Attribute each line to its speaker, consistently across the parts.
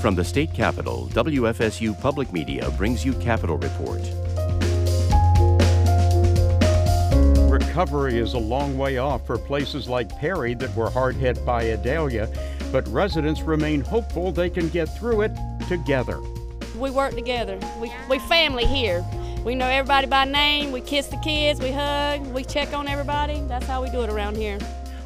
Speaker 1: From the state capitol, WFSU Public Media brings you Capitol Report.
Speaker 2: Recovery is a long way off for places like Perry that were hard hit by Idalia, but residents remain hopeful they can get through it together.
Speaker 3: We work together. We, we family here. We know everybody by name. We kiss the kids. We hug. We check on everybody. That's how we do it around here.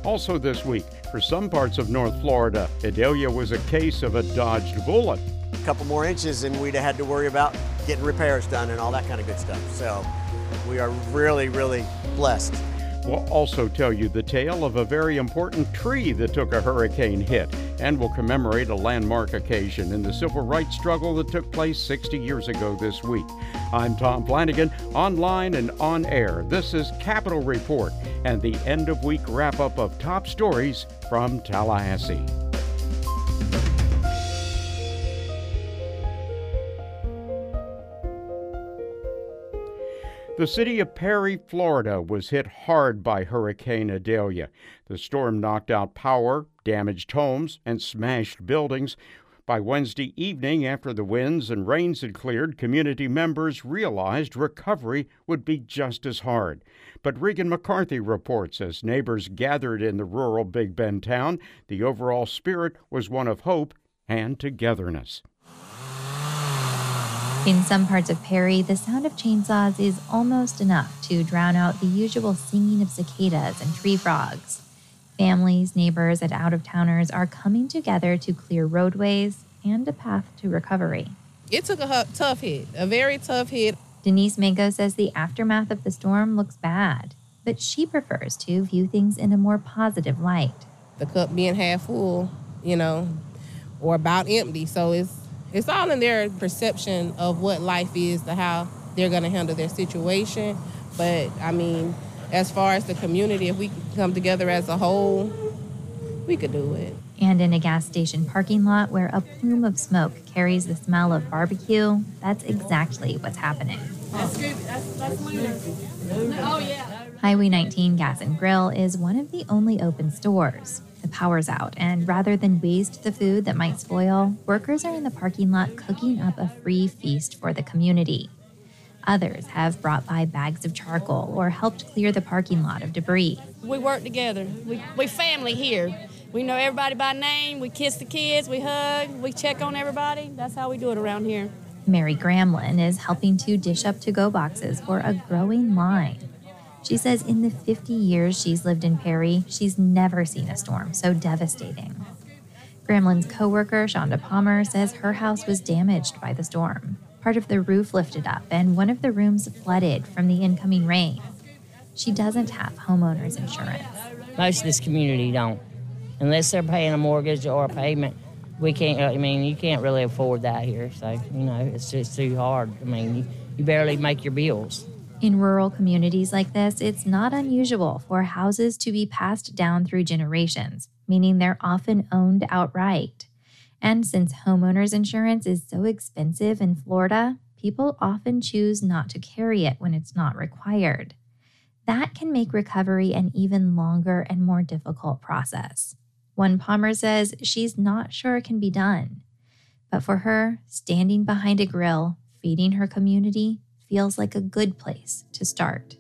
Speaker 2: Also, this week, for some parts of North Florida, Idalia was a case of a dodged bullet.
Speaker 4: A couple more inches, and we'd have had to worry about getting repairs done and all that kind of good stuff. So, we are really, really blessed.
Speaker 2: We'll also tell you the tale of a very important tree that took a hurricane hit, and we'll commemorate a landmark occasion in the civil rights struggle that took place 60 years ago this week. I'm Tom Flanagan, online and on air. This is Capitol Report and the end of week wrap up of top stories from Tallahassee. The city of Perry, Florida was hit hard by Hurricane Idalia. The storm knocked out power, damaged homes, and smashed buildings. By Wednesday evening, after the winds and rains had cleared, community members realized recovery would be just as hard. But Regan McCarthy reports as neighbors gathered in the rural Big Bend town, the overall spirit was one of hope and togetherness.
Speaker 5: In some parts of Perry, the sound of chainsaws is almost enough to drown out the usual singing of cicadas and tree frogs. Families, neighbors, and out of towners are coming together to clear roadways and a path to recovery.
Speaker 6: It took a tough hit, a very tough hit.
Speaker 5: Denise Mango says the aftermath of the storm looks bad, but she prefers to view things in a more positive light.
Speaker 6: The cup being half full, you know, or about empty. So it's it's all in their perception of what life is, to how they're going to handle their situation. But I mean, as far as the community, if we come together as a whole, we could do it.
Speaker 5: And in a gas station parking lot where a plume of smoke carries the smell of barbecue, that's exactly what's happening.
Speaker 3: That's, that's, that's Oh, yeah.
Speaker 5: Highway 19 Gas and Grill is one of the only open stores. The power's out, and rather than waste the food that might spoil, workers are in the parking lot cooking up a free feast for the community. Others have brought by bags of charcoal or helped clear the parking lot of debris.
Speaker 3: We work together. We, we family here. We know everybody by name. We kiss the kids. We hug. We check on everybody. That's how we do it around here.
Speaker 5: Mary Gramlin is helping to dish up to go boxes for a growing line. She says in the 50 years she's lived in Perry, she's never seen a storm so devastating. Gramlin's coworker, Shonda Palmer, says her house was damaged by the storm. Part of the roof lifted up, and one of the rooms flooded from the incoming rain. She doesn't have homeowners insurance.
Speaker 7: Most of this community don't. Unless they're paying a mortgage or a payment, we can't, I mean, you can't really afford that here. So, you know, it's just too hard. I mean, you, you barely make your bills.
Speaker 5: In rural communities like this, it's not unusual for houses to be passed down through generations, meaning they're often owned outright. And since homeowners insurance is so expensive in Florida, people often choose not to carry it when it's not required. That can make recovery an even longer and more difficult process. One Palmer says she's not sure it can be done. But for her, standing behind a grill, feeding her community, feels like a good place to start.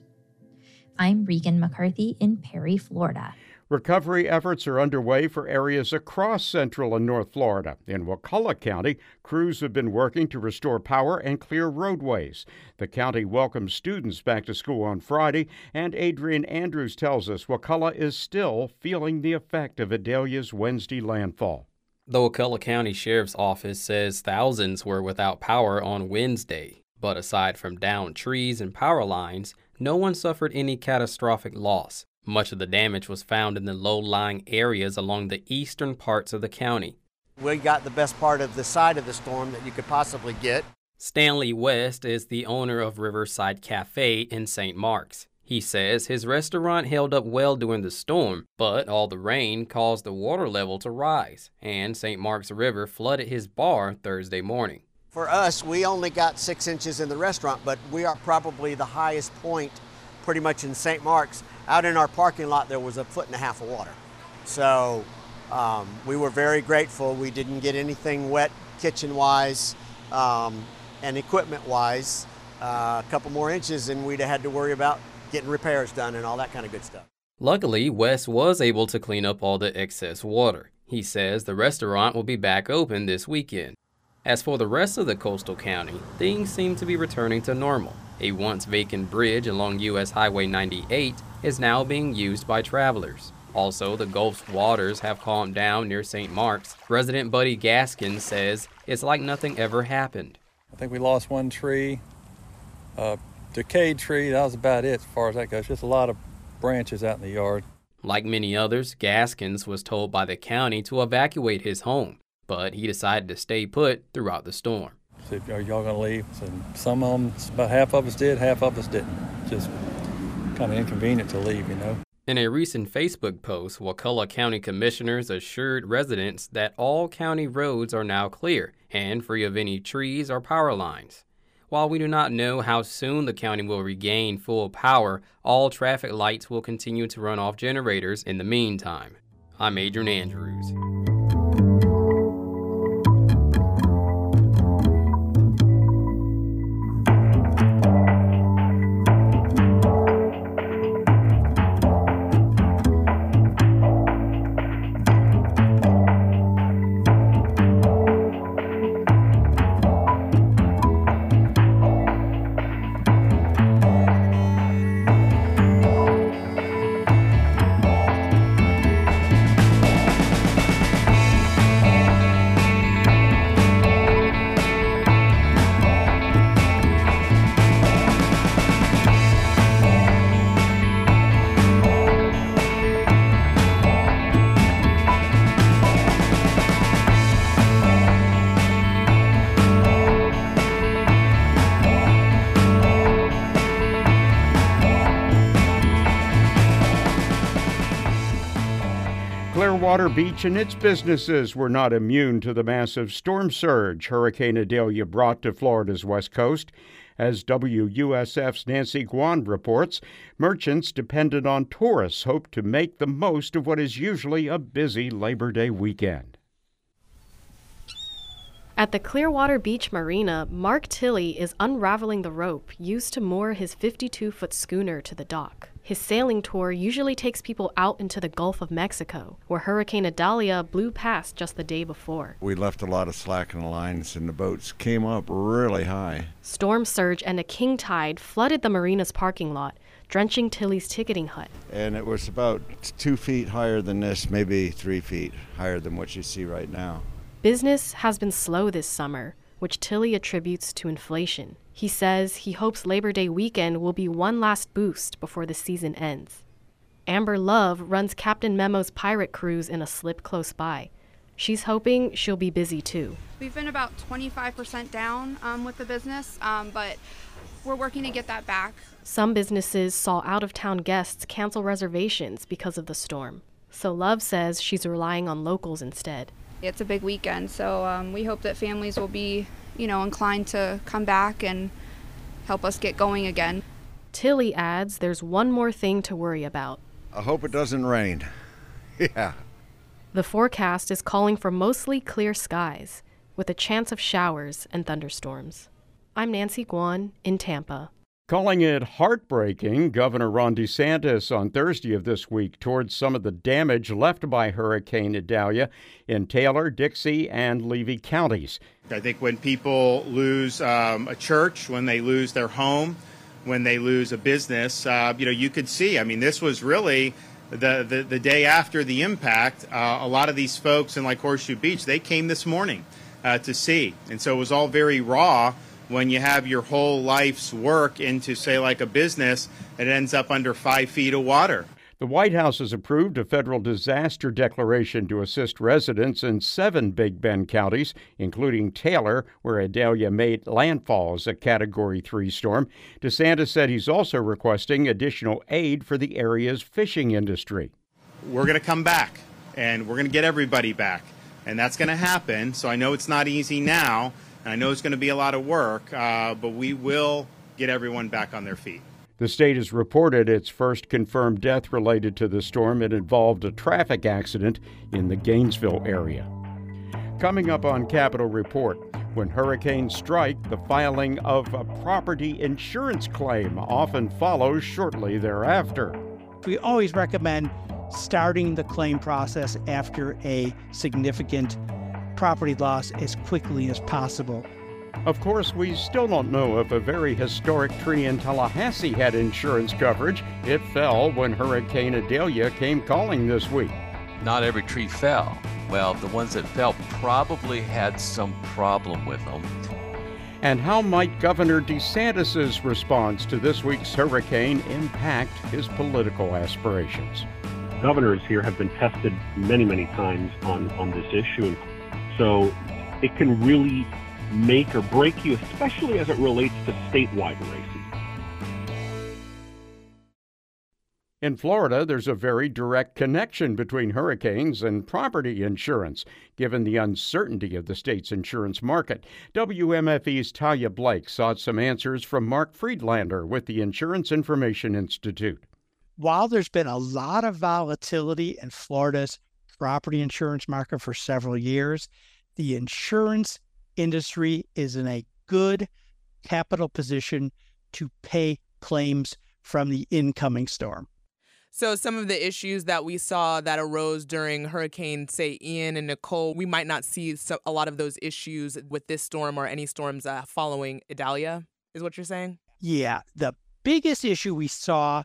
Speaker 5: I'm Regan McCarthy in Perry, Florida.
Speaker 2: Recovery efforts are underway for areas across Central and North Florida. In Wakulla County, crews have been working to restore power and clear roadways. The county welcomes students back to school on Friday, and Adrian Andrews tells us Wakulla is still feeling the effect of Idalia's Wednesday landfall.
Speaker 8: The Wakulla County Sheriff's Office says thousands were without power on Wednesday. But aside from downed trees and power lines, no one suffered any catastrophic loss. Much of the damage was found in the low lying areas along the eastern parts of the county.
Speaker 4: We got the best part of the side of the storm that you could possibly get.
Speaker 8: Stanley West is the owner of Riverside Cafe in St. Marks. He says his restaurant held up well during the storm, but all the rain caused the water level to rise, and St. Marks River flooded his bar Thursday morning.
Speaker 4: For us, we only got six inches in the restaurant, but we are probably the highest point pretty much in St. Marks. Out in our parking lot, there was a foot and a half of water. So Um, we were very grateful. We didn't get anything wet kitchen wise um, and equipment wise. Uh, a couple more inches, and we'd have had to worry about getting repairs done and all that kind of good stuff.
Speaker 8: Luckily, Wes was able to clean up all the excess water. He says the restaurant will be back open this weekend. As for the rest of the coastal county, things seem to be returning to normal. A once vacant bridge along US Highway 98 is now being used by travelers. Also, the Gulf's waters have calmed down near St. Mark's. Resident Buddy Gaskin says it's like nothing ever happened.
Speaker 9: I think we lost one tree, a decayed tree. That was about it as far as that goes. Just a lot of branches out in the yard.
Speaker 8: Like many others, Gaskins was told by the county to evacuate his home, but he decided to stay put throughout the storm.
Speaker 9: So, are y'all going to leave? So some of them, about half of us did, half of us didn't. Just kind of inconvenient to leave, you know.
Speaker 8: In a recent Facebook post, Wakulla County commissioners assured residents that all county roads are now clear and free of any trees or power lines. While we do not know how soon the county will regain full power, all traffic lights will continue to run off generators in the meantime. I'm Adrian Andrews.
Speaker 2: Clearwater Beach and its businesses were not immune to the massive storm surge Hurricane Idalia brought to Florida's west coast. As WUSF's Nancy Guan reports, merchants dependent on tourists hope to make the most of what is usually a busy Labor Day weekend.
Speaker 10: At the Clearwater Beach Marina, Mark Tilley is unraveling the rope used to moor his 52 foot schooner to the dock. His sailing tour usually takes people out into the Gulf of Mexico, where Hurricane Idalia blew past just the day before.
Speaker 11: We left a lot of slack in the lines, and the boats came up really high.
Speaker 10: Storm surge and a king tide flooded the marina's parking lot, drenching Tilley's ticketing hut.
Speaker 11: And it was about two feet higher than this, maybe three feet higher than what you see right now.
Speaker 10: Business has been slow this summer, which Tilley attributes to inflation. He says he hopes Labor Day weekend will be one last boost before the season ends. Amber Love runs Captain Memo's pirate cruise in a slip close by. She's hoping she'll be busy too.
Speaker 12: We've been about 25% down um, with the business, um, but we're working to get that back.
Speaker 10: Some businesses saw out of town guests cancel reservations because of the storm. So Love says she's relying on locals instead.
Speaker 12: It's a big weekend, so um, we hope that families will be, you know, inclined to come back and help us get going again.
Speaker 10: Tilley adds there's one more thing to worry about.
Speaker 11: I hope it doesn't rain. yeah.
Speaker 10: The forecast is calling for mostly clear skies, with a chance of showers and thunderstorms. I'm Nancy Guan in Tampa.
Speaker 2: Calling it heartbreaking, Governor Ron DeSantis on Thursday of this week towards some of the damage left by Hurricane Idalia in Taylor, Dixie, and Levy counties.
Speaker 13: I think when people lose um, a church, when they lose their home, when they lose a business, uh, you know, you could see. I mean, this was really the, the, the day after the impact. Uh, a lot of these folks in like Horseshoe Beach, they came this morning uh, to see. And so it was all very raw when you have your whole life's work into, say, like a business, it ends up under five feet of water.
Speaker 2: The White House has approved a federal disaster declaration to assist residents in seven Big Bend counties, including Taylor, where Idalia made landfall as a Category 3 storm. DeSantis said he's also requesting additional aid for the area's fishing industry.
Speaker 13: We're going to come back, and we're going to get everybody back, and that's going to happen. So I know it's not easy now, I know it's going to be a lot of work, uh, but we will get everyone back on their feet.
Speaker 2: The state has reported its first confirmed death related to the storm. It involved a traffic accident in the Gainesville area. Coming up on Capitol Report, when hurricanes strike, the filing of a property insurance claim often follows shortly thereafter.
Speaker 14: We always recommend starting the claim process after a significant property loss as quickly as possible.
Speaker 2: Of course, we still don't know if a very historic tree in Tallahassee had insurance coverage. It fell when Hurricane Idalia came calling this week.
Speaker 15: Not every tree fell. Well, the ones that fell probably had some problem with them.
Speaker 2: And how might Governor DeSantis' response to this week's hurricane impact his political aspirations?
Speaker 16: Governors here have been tested many, many times on, on this issue. So it can really make or break you, especially as it relates to statewide races.
Speaker 2: In Florida, there's a very direct connection between hurricanes and property insurance, given the uncertainty of the state's insurance market. WMFE's Talia Blake sought some answers from Mark Friedlander with the Insurance Information Institute.
Speaker 14: While there's been a lot of volatility in Florida's property insurance market for several years, the insurance industry is in a good capital position to pay claims from the incoming storm.
Speaker 17: So, some of the issues that we saw that arose during Hurricane, say, Ian and Nicole, we might not see a lot of those issues with this storm or any storms uh, following Idalia, is what you're saying?
Speaker 14: Yeah. The biggest issue we saw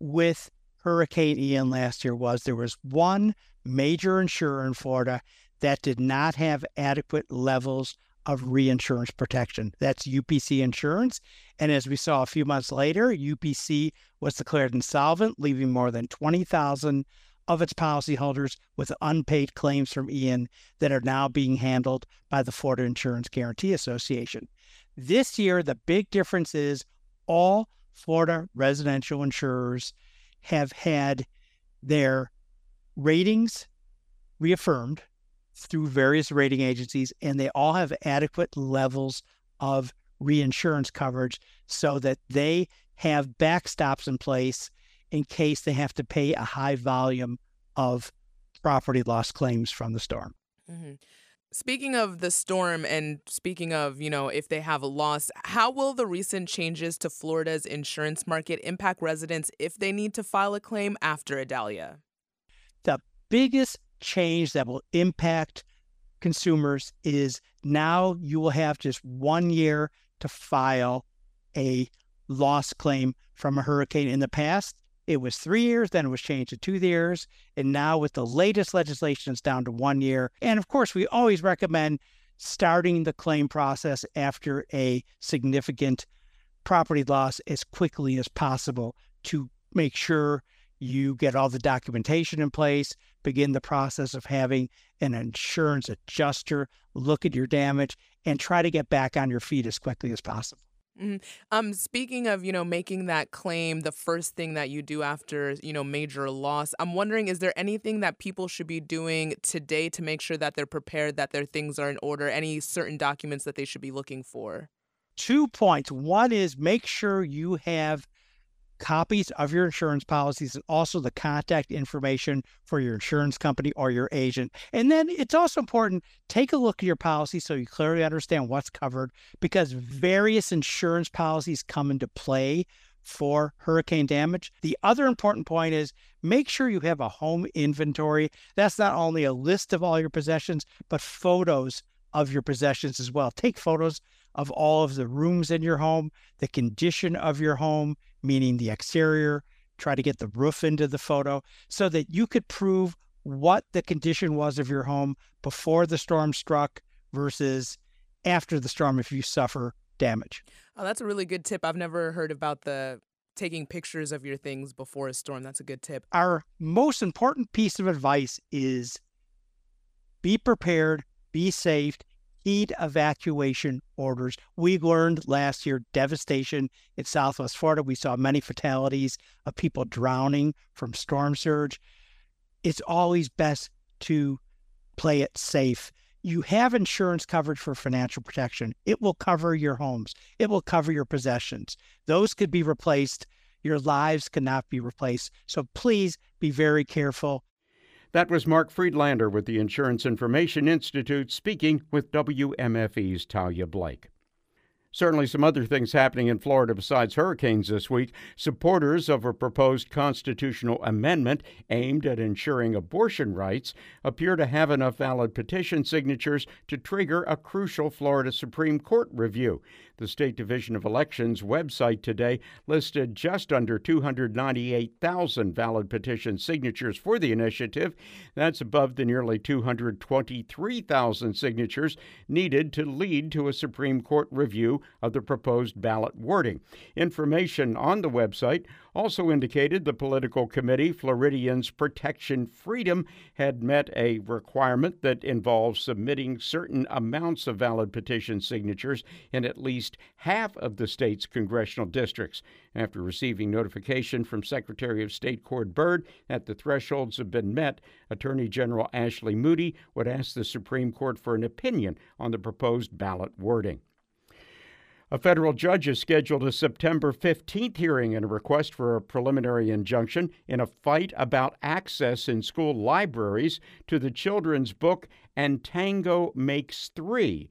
Speaker 14: with Hurricane Ian last year was there was one major insurer in Florida that did not have adequate levels of reinsurance protection. That's UPC Insurance. And as we saw a few months later, UPC was declared insolvent, leaving more than 20,000 of its policyholders with unpaid claims from Ian that are now being handled by the Florida Insurance Guarantee Association. This year, the big difference is all Florida residential insurers have had their ratings reaffirmed through various rating agencies, and they all have adequate levels of reinsurance coverage so that they have backstops in place in case they have to pay a high volume of property loss claims from the storm.
Speaker 17: Mm-hmm. Speaking of the storm and speaking of, you know, if they have a loss, how will the recent changes to Florida's insurance market impact residents if they need to file a claim after Idalia?
Speaker 14: Biggest change that will impact consumers is now you will have just one year to file a loss claim from a hurricane. In the past, it was three years, then it was changed to two years. And now, with the latest legislation, it's down to one year. And of course, we always recommend starting the claim process after a significant property loss as quickly as possible to make sure you get all the documentation in place, begin the process of having an insurance adjuster look at your damage, and try to get back on your feet as quickly as possible.
Speaker 17: Mm-hmm. Um, speaking of, you know, making that claim, the first thing that you do after, you know, major loss, I'm wondering, is there anything that people should be doing today to make sure that they're prepared, that their things are in order, any certain documents that they should be looking for?
Speaker 14: Two points. One is make sure you have copies of your insurance policies and also the contact information for your insurance company or your agent. And then it's also important take a look at your policy so you clearly understand what's covered because various insurance policies come into play for hurricane damage. The other important point is make sure you have a home inventory. That's not only a list of all your possessions, but photos of your possessions as well. Take photos of all of the rooms in your home, the condition of your home, meaning the exterior, try to get the roof into the photo so that you could prove what the condition was of your home before the storm struck versus after the storm if you suffer damage.
Speaker 17: Oh, that's a really good tip. I've never heard about the taking pictures of your things before a storm. That's a good tip.
Speaker 14: Our most important piece of advice is be prepared, be safe, heed evacuation orders. We learned last year devastation in Southwest Florida. We saw many fatalities of people drowning from storm surge. It's always best to play it safe. You have insurance coverage for financial protection. It will cover your homes. It will cover your possessions. Those could be replaced Your lives cannot be replaced. So please be very careful.
Speaker 2: That was Mark Friedlander with the Insurance Information Institute speaking with WMFE's Talia Blake. Certainly, some other things happening in Florida besides hurricanes this week. Supporters of a proposed constitutional amendment aimed at ensuring abortion rights appear to have enough valid petition signatures to trigger a crucial Florida Supreme Court review. The State Division of Elections website today listed just under 298,000 valid petition signatures for the initiative. That's above the nearly 223,000 signatures needed to lead to a Supreme Court review of the proposed ballot wording. Information on the website also indicated the political committee, Floridians Protecting Freedom, had met a requirement that involves submitting certain amounts of valid petition signatures in at least half of the state's congressional districts. After receiving notification from Secretary of State Cord Byrd that the thresholds have been met, Attorney General Ashley Moody would ask the Supreme Court for an opinion on the proposed ballot wording. A federal judge has scheduled a September 15th hearing in a request for a preliminary injunction in a fight about access in school libraries to the children's book And Tango Makes Three.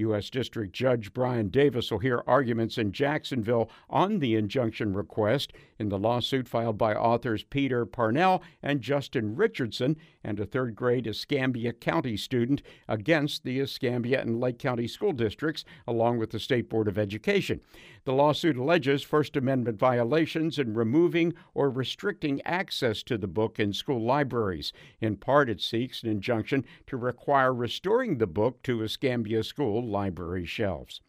Speaker 2: U.S. District Judge Brian Davis will hear arguments in Jacksonville on the injunction request in the lawsuit filed by authors Peter Parnell and Justin Richardson and a third grade Escambia County student against the Escambia and Lake County school districts, along with the State Board of Education. The lawsuit alleges First Amendment violations in removing or restricting access to the book in school libraries. In part, it seeks an injunction to require restoring the book to Escambia school library shelves.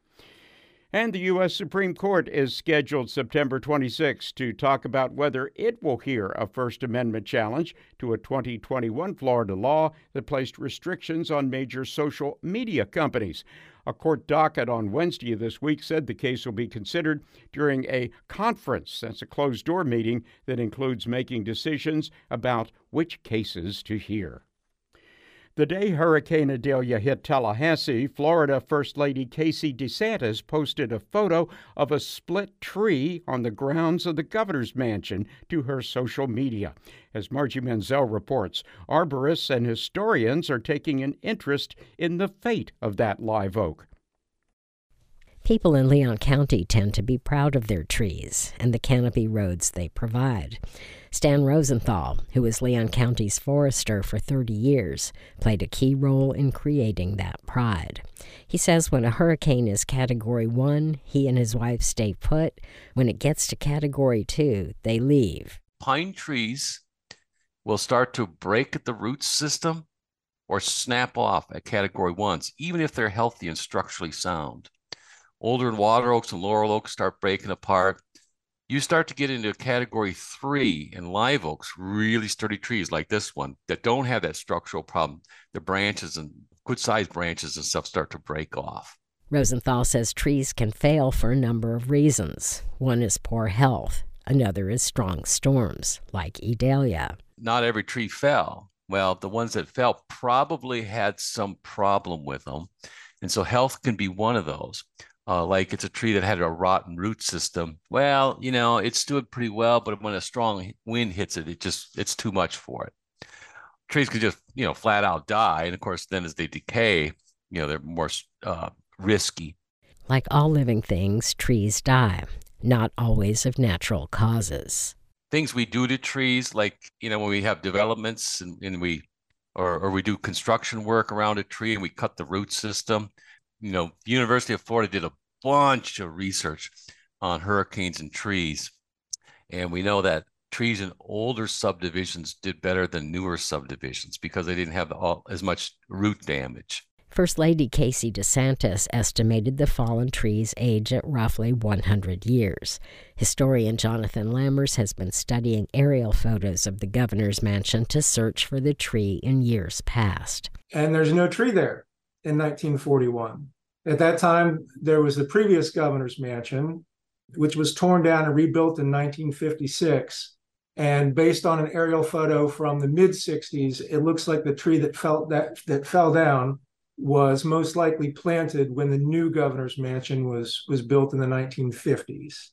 Speaker 2: And the U.S. Supreme Court is scheduled September 26 to talk about whether it will hear a First Amendment challenge to a 2021 Florida law that placed restrictions on major social media companies. A court docket on Wednesday this week said the case will be considered during a conference. That's a closed door meeting that includes making decisions about which cases to hear. The day Hurricane Idalia hit Tallahassee, Florida First Lady Casey DeSantis posted a photo of a split tree on the grounds of the governor's mansion to her social media. As Margie Menzel reports, arborists and historians are taking an interest in the fate of that live oak.
Speaker 18: People in Leon County tend to be proud of their trees and the canopy roads they provide. Stan Rosenthal, who was Leon County's forester for 30 years, played a key role in creating that pride. He says when a hurricane is Category 1, he and his wife stay put. When it gets to Category 2, they leave.
Speaker 15: Pine trees will start to break the root system or snap off at Category 1s, even if they're healthy and structurally sound older and water oaks and laurel oaks start breaking apart. You start to get into category three and live oaks, really sturdy trees like this one that don't have that structural problem. The branches and good sized branches and stuff start to break off.
Speaker 18: Rosenthal says trees can fail for a number of reasons. One is poor health, another is strong storms, like Idalia.
Speaker 15: Not every tree fell. Well, the ones that fell probably had some problem with them. And so health can be one of those uh, like it's a tree that had a rotten root system. Well, you know, it stood pretty well, but when a strong wind hits it, it just it's too much for it. Trees could just you know flat out die, and of course, then as they decay, you know, they're more uh, risky.
Speaker 18: Like all living things, trees die, not always of natural causes.
Speaker 15: Things we do to trees, like you know, when we have developments and, and we or, or we do construction work around a tree and we cut the root system you know, the University of Florida did a bunch of research on hurricanes and trees. And we know that trees in older subdivisions did better than newer subdivisions because they didn't have all, as much root damage.
Speaker 18: First Lady Casey DeSantis estimated the fallen trees age at roughly 100 years. Historian Jonathan Lammers has been studying aerial photos of the governor's mansion to search for the tree in years past.
Speaker 19: And there's no tree there in 1941. At that time, there was the previous governor's mansion, which was torn down and rebuilt in 1956. And based on an aerial photo from the mid 60s, it looks like the tree that fell that that fell down was most likely planted when the new governor's mansion was was built in the 1950s.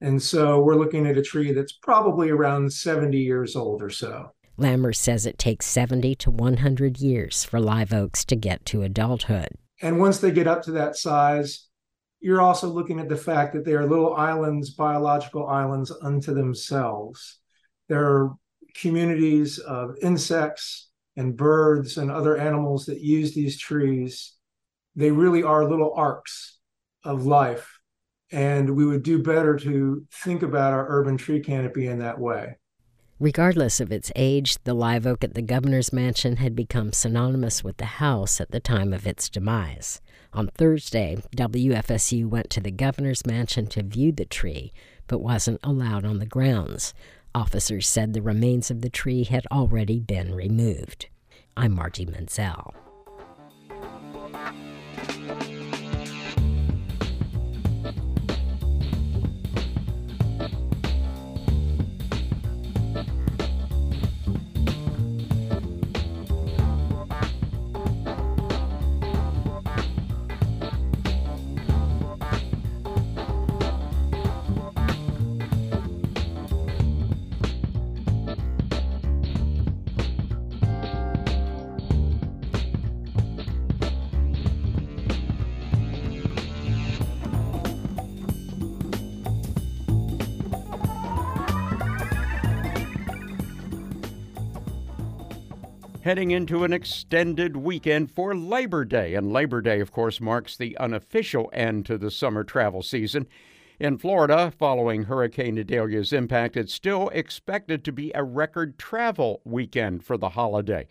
Speaker 19: And so we're looking at a tree that's probably around 70 years old or so.
Speaker 18: Lammers says it takes 70 to 100 years for live oaks to get to adulthood.
Speaker 19: And once they get up to that size, you're also looking at the fact that they are little islands, biological islands unto themselves. There are communities of insects and birds and other animals that use these trees. They really are little arks of life. And we would do better to think about our urban tree canopy in that way.
Speaker 18: Regardless of its age, the live oak at the governor's mansion had become synonymous with the house at the time of its demise. On Thursday, WFSU went to the governor's mansion to view the tree, but wasn't allowed on the grounds. Officers said the remains of the tree had already been removed. I'm Margie Menzel.
Speaker 2: Heading into an extended weekend for Labor Day. And Labor Day, of course, marks the unofficial end to the summer travel season. In Florida, following Hurricane Idalia's impact, it's still expected to be a record travel weekend for the holiday.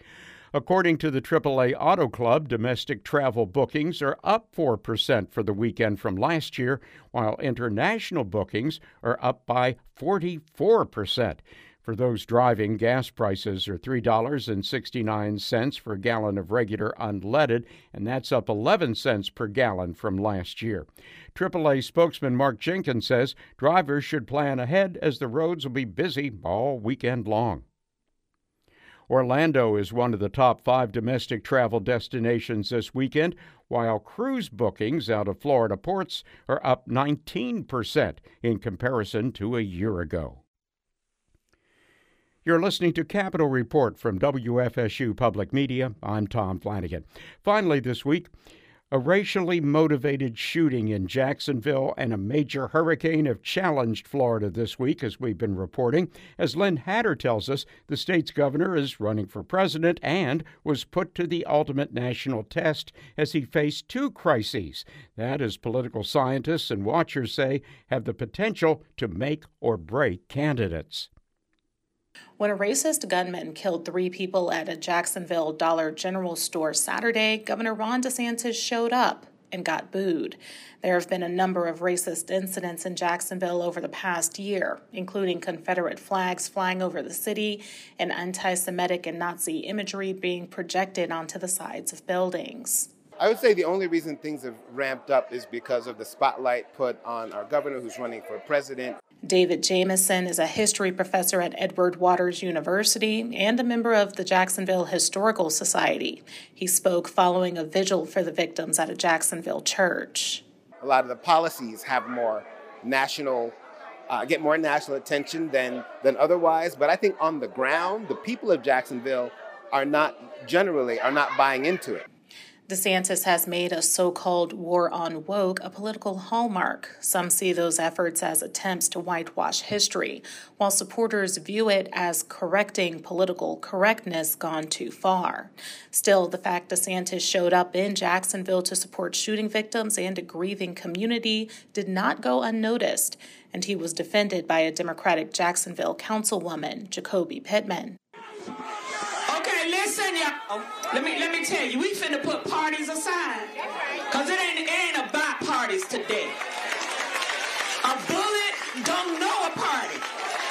Speaker 2: According to the AAA Auto Club, domestic travel bookings are up 4% for the weekend from last year, while international bookings are up by 44%. For those driving, gas prices are $3.69 for a gallon of regular unleaded, and that's up 11 cents per gallon from last year. AAA spokesman Mark Jenkins says drivers should plan ahead as the roads will be busy all weekend long. Orlando is one of the top five domestic travel destinations this weekend, while cruise bookings out of Florida ports are up 19% in comparison to a year ago. You're listening to Capital Report from WFSU Public Media. I'm Tom Flanagan. Finally, this week, a racially motivated shooting in Jacksonville and a major hurricane have challenged Florida this week, as we've been reporting. As Lynn Hatter tells us, the state's governor is running for president and was put to the ultimate national test as he faced two crises that, as political scientists and watchers say, have the potential to make or break candidates.
Speaker 20: When a racist gunman killed three people at a Jacksonville Dollar General store Saturday, Governor Ron DeSantis showed up and got booed. There have been a number of racist incidents in Jacksonville over the past year, including Confederate flags flying over the city and anti Semitic and Nazi imagery being projected onto the sides of buildings.
Speaker 21: I would say the only reason things have ramped up is because of the spotlight put on our governor who's running for president.
Speaker 20: David Jamison is a history professor at Edward Waters University and a member of the Jacksonville Historical Society. He spoke following a vigil for the victims at a Jacksonville church.
Speaker 21: A lot of the policies have more national uh, get more national attention than than otherwise, but I think on the ground, the people of Jacksonville are not generally are not buying into it.
Speaker 20: DeSantis has made a so called war on woke a political hallmark. Some see those efforts as attempts to whitewash history, while supporters view it as correcting political correctness gone too far. Still, the fact DeSantis showed up in Jacksonville to support shooting victims and a grieving community did not go unnoticed, and he was defended by a Democratic Jacksonville councilwoman, Ju'Coby Pittman.
Speaker 22: Okay, listen, y'all. Let me let me tell you, we finna put parties aside. Cause it ain't it ain't about parties today. A bullet don't know a party.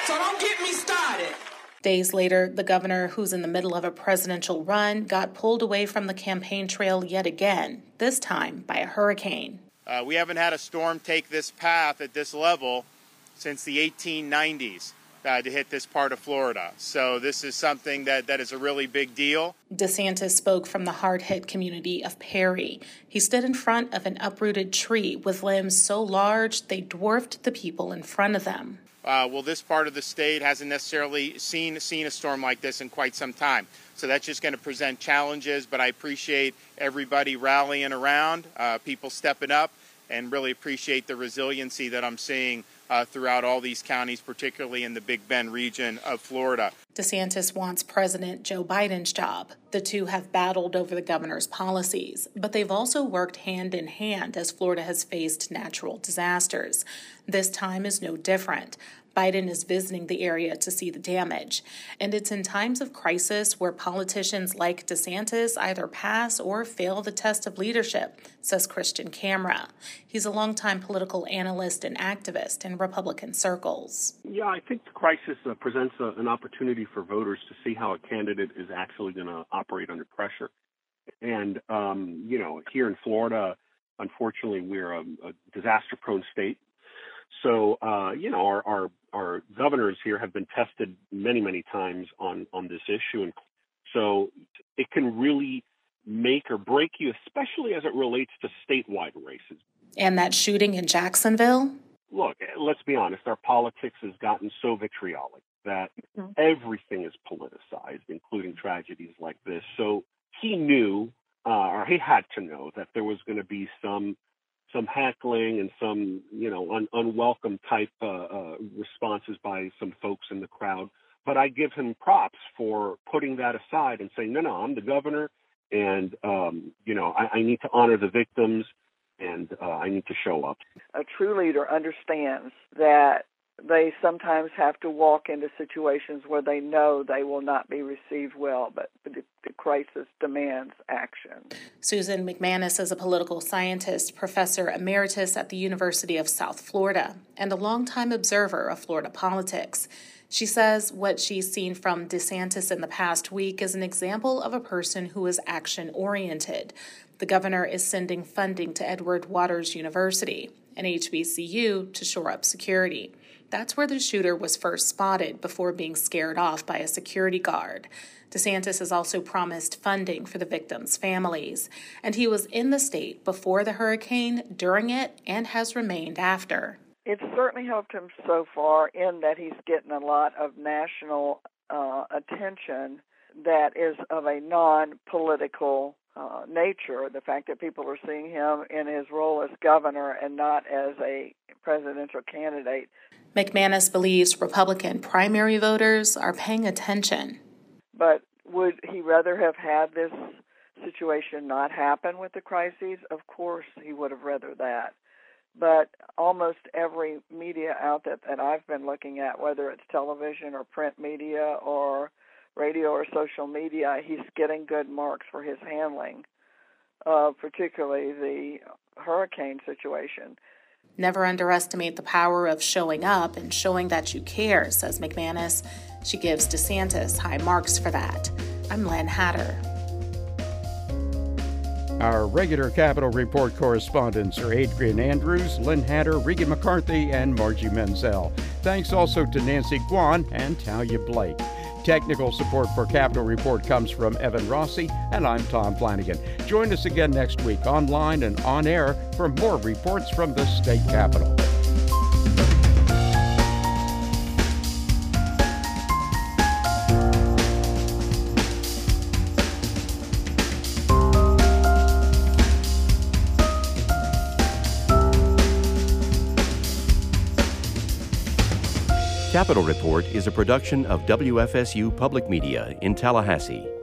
Speaker 22: So don't get me started.
Speaker 20: Days later, the governor, who's in the middle of a presidential run, got pulled away from the campaign trail yet again, this time by a hurricane.
Speaker 13: Uh, we haven't had a storm take this path at this level since the 1890s. Uh, to hit this part of Florida. So this is something that, that is a really big deal.
Speaker 20: DeSantis spoke from the hard hit community of Perry. He stood in front of an uprooted tree with limbs so large they dwarfed the people in front of them.
Speaker 13: Uh, well, this part of the state hasn't necessarily seen seen a storm like this in quite some time. So that's just going to present challenges. But I appreciate everybody rallying around, uh, people stepping up, and really appreciate the resiliency that I'm seeing uh, throughout all these counties, particularly in the Big Bend region of Florida.
Speaker 20: DeSantis wants President Joe Biden's job. The two have battled over the governor's policies, but they've also worked hand in hand as Florida has faced natural disasters. This time is no different. Biden is visiting the area to see the damage. And it's in times of crisis where politicians like DeSantis either pass or fail the test of leadership, says Christian Camara. He's a longtime political analyst and activist in Republican circles.
Speaker 16: Yeah, I think the crisis uh, presents a, an opportunity for voters to see how a candidate is actually going to operate under pressure. And, um, you know, here in Florida, unfortunately, we're a, a disaster prone state. So, uh, you know, our, our, our governors here have been tested many, many times on, on this issue. And so it can really make or break you, especially as it relates to statewide races.
Speaker 20: And that shooting in Jacksonville?
Speaker 16: Look, let's be honest, our politics has gotten so vitriolic that mm-hmm. everything is politicized, including tragedies like this. So he knew, uh, or he had to know, that there was going to be some some heckling and some you know un- unwelcome type uh, uh, responses by some folks in the crowd. But I give him props for putting that aside and saying, no, no, I'm the governor, and um, you know I, I need to honor the victims, and uh, I need to show up.
Speaker 23: A true leader understands that they sometimes have to walk into situations where they know they will not be received well, but the, the, crisis demands action.
Speaker 20: Susan MacManus is a political scientist, professor emeritus at the University of South Florida, and a longtime observer of Florida politics. She says what she's seen from DeSantis in the past week is an example of a person who is action oriented. The governor is sending funding to Edward Waters University, an HBCU, to shore up security. That's where the shooter was first spotted before being scared off by a security guard. DeSantis has also promised funding for the victims' families, and he was in the state before the hurricane, during it, and has remained after.
Speaker 23: It's certainly helped him so far in that he's getting a lot of national uh, attention that is of a non political uh, nature. The fact that people are seeing him in his role as governor and not as a presidential candidate
Speaker 20: MacManus believes Republican primary voters are paying attention.
Speaker 23: But would he rather have had this situation not happen with the crises? Of course, he would have rather that. But almost every media outlet that I've been looking at, whether it's television or print media or radio or social media, he's getting good marks for his handling, uh, particularly the hurricane situation.
Speaker 20: Never underestimate the power of showing up and showing that you care, says MacManus. She gives DeSantis high marks for that. I'm Lynn Hatter.
Speaker 2: Our regular Capitol Report correspondents are Adrian Andrews, Lynn Hatter, Regan McCarthy, and Margie Menzel. Thanks also to Nancy Guan and Talia Blake. Technical support for Capitol Report comes from Evan Rossi, and I'm Tom Flanagan. Join us again next week online and on air for more reports from the state capitol.
Speaker 24: Capitol Report is a production of WFSU Public Media in Tallahassee.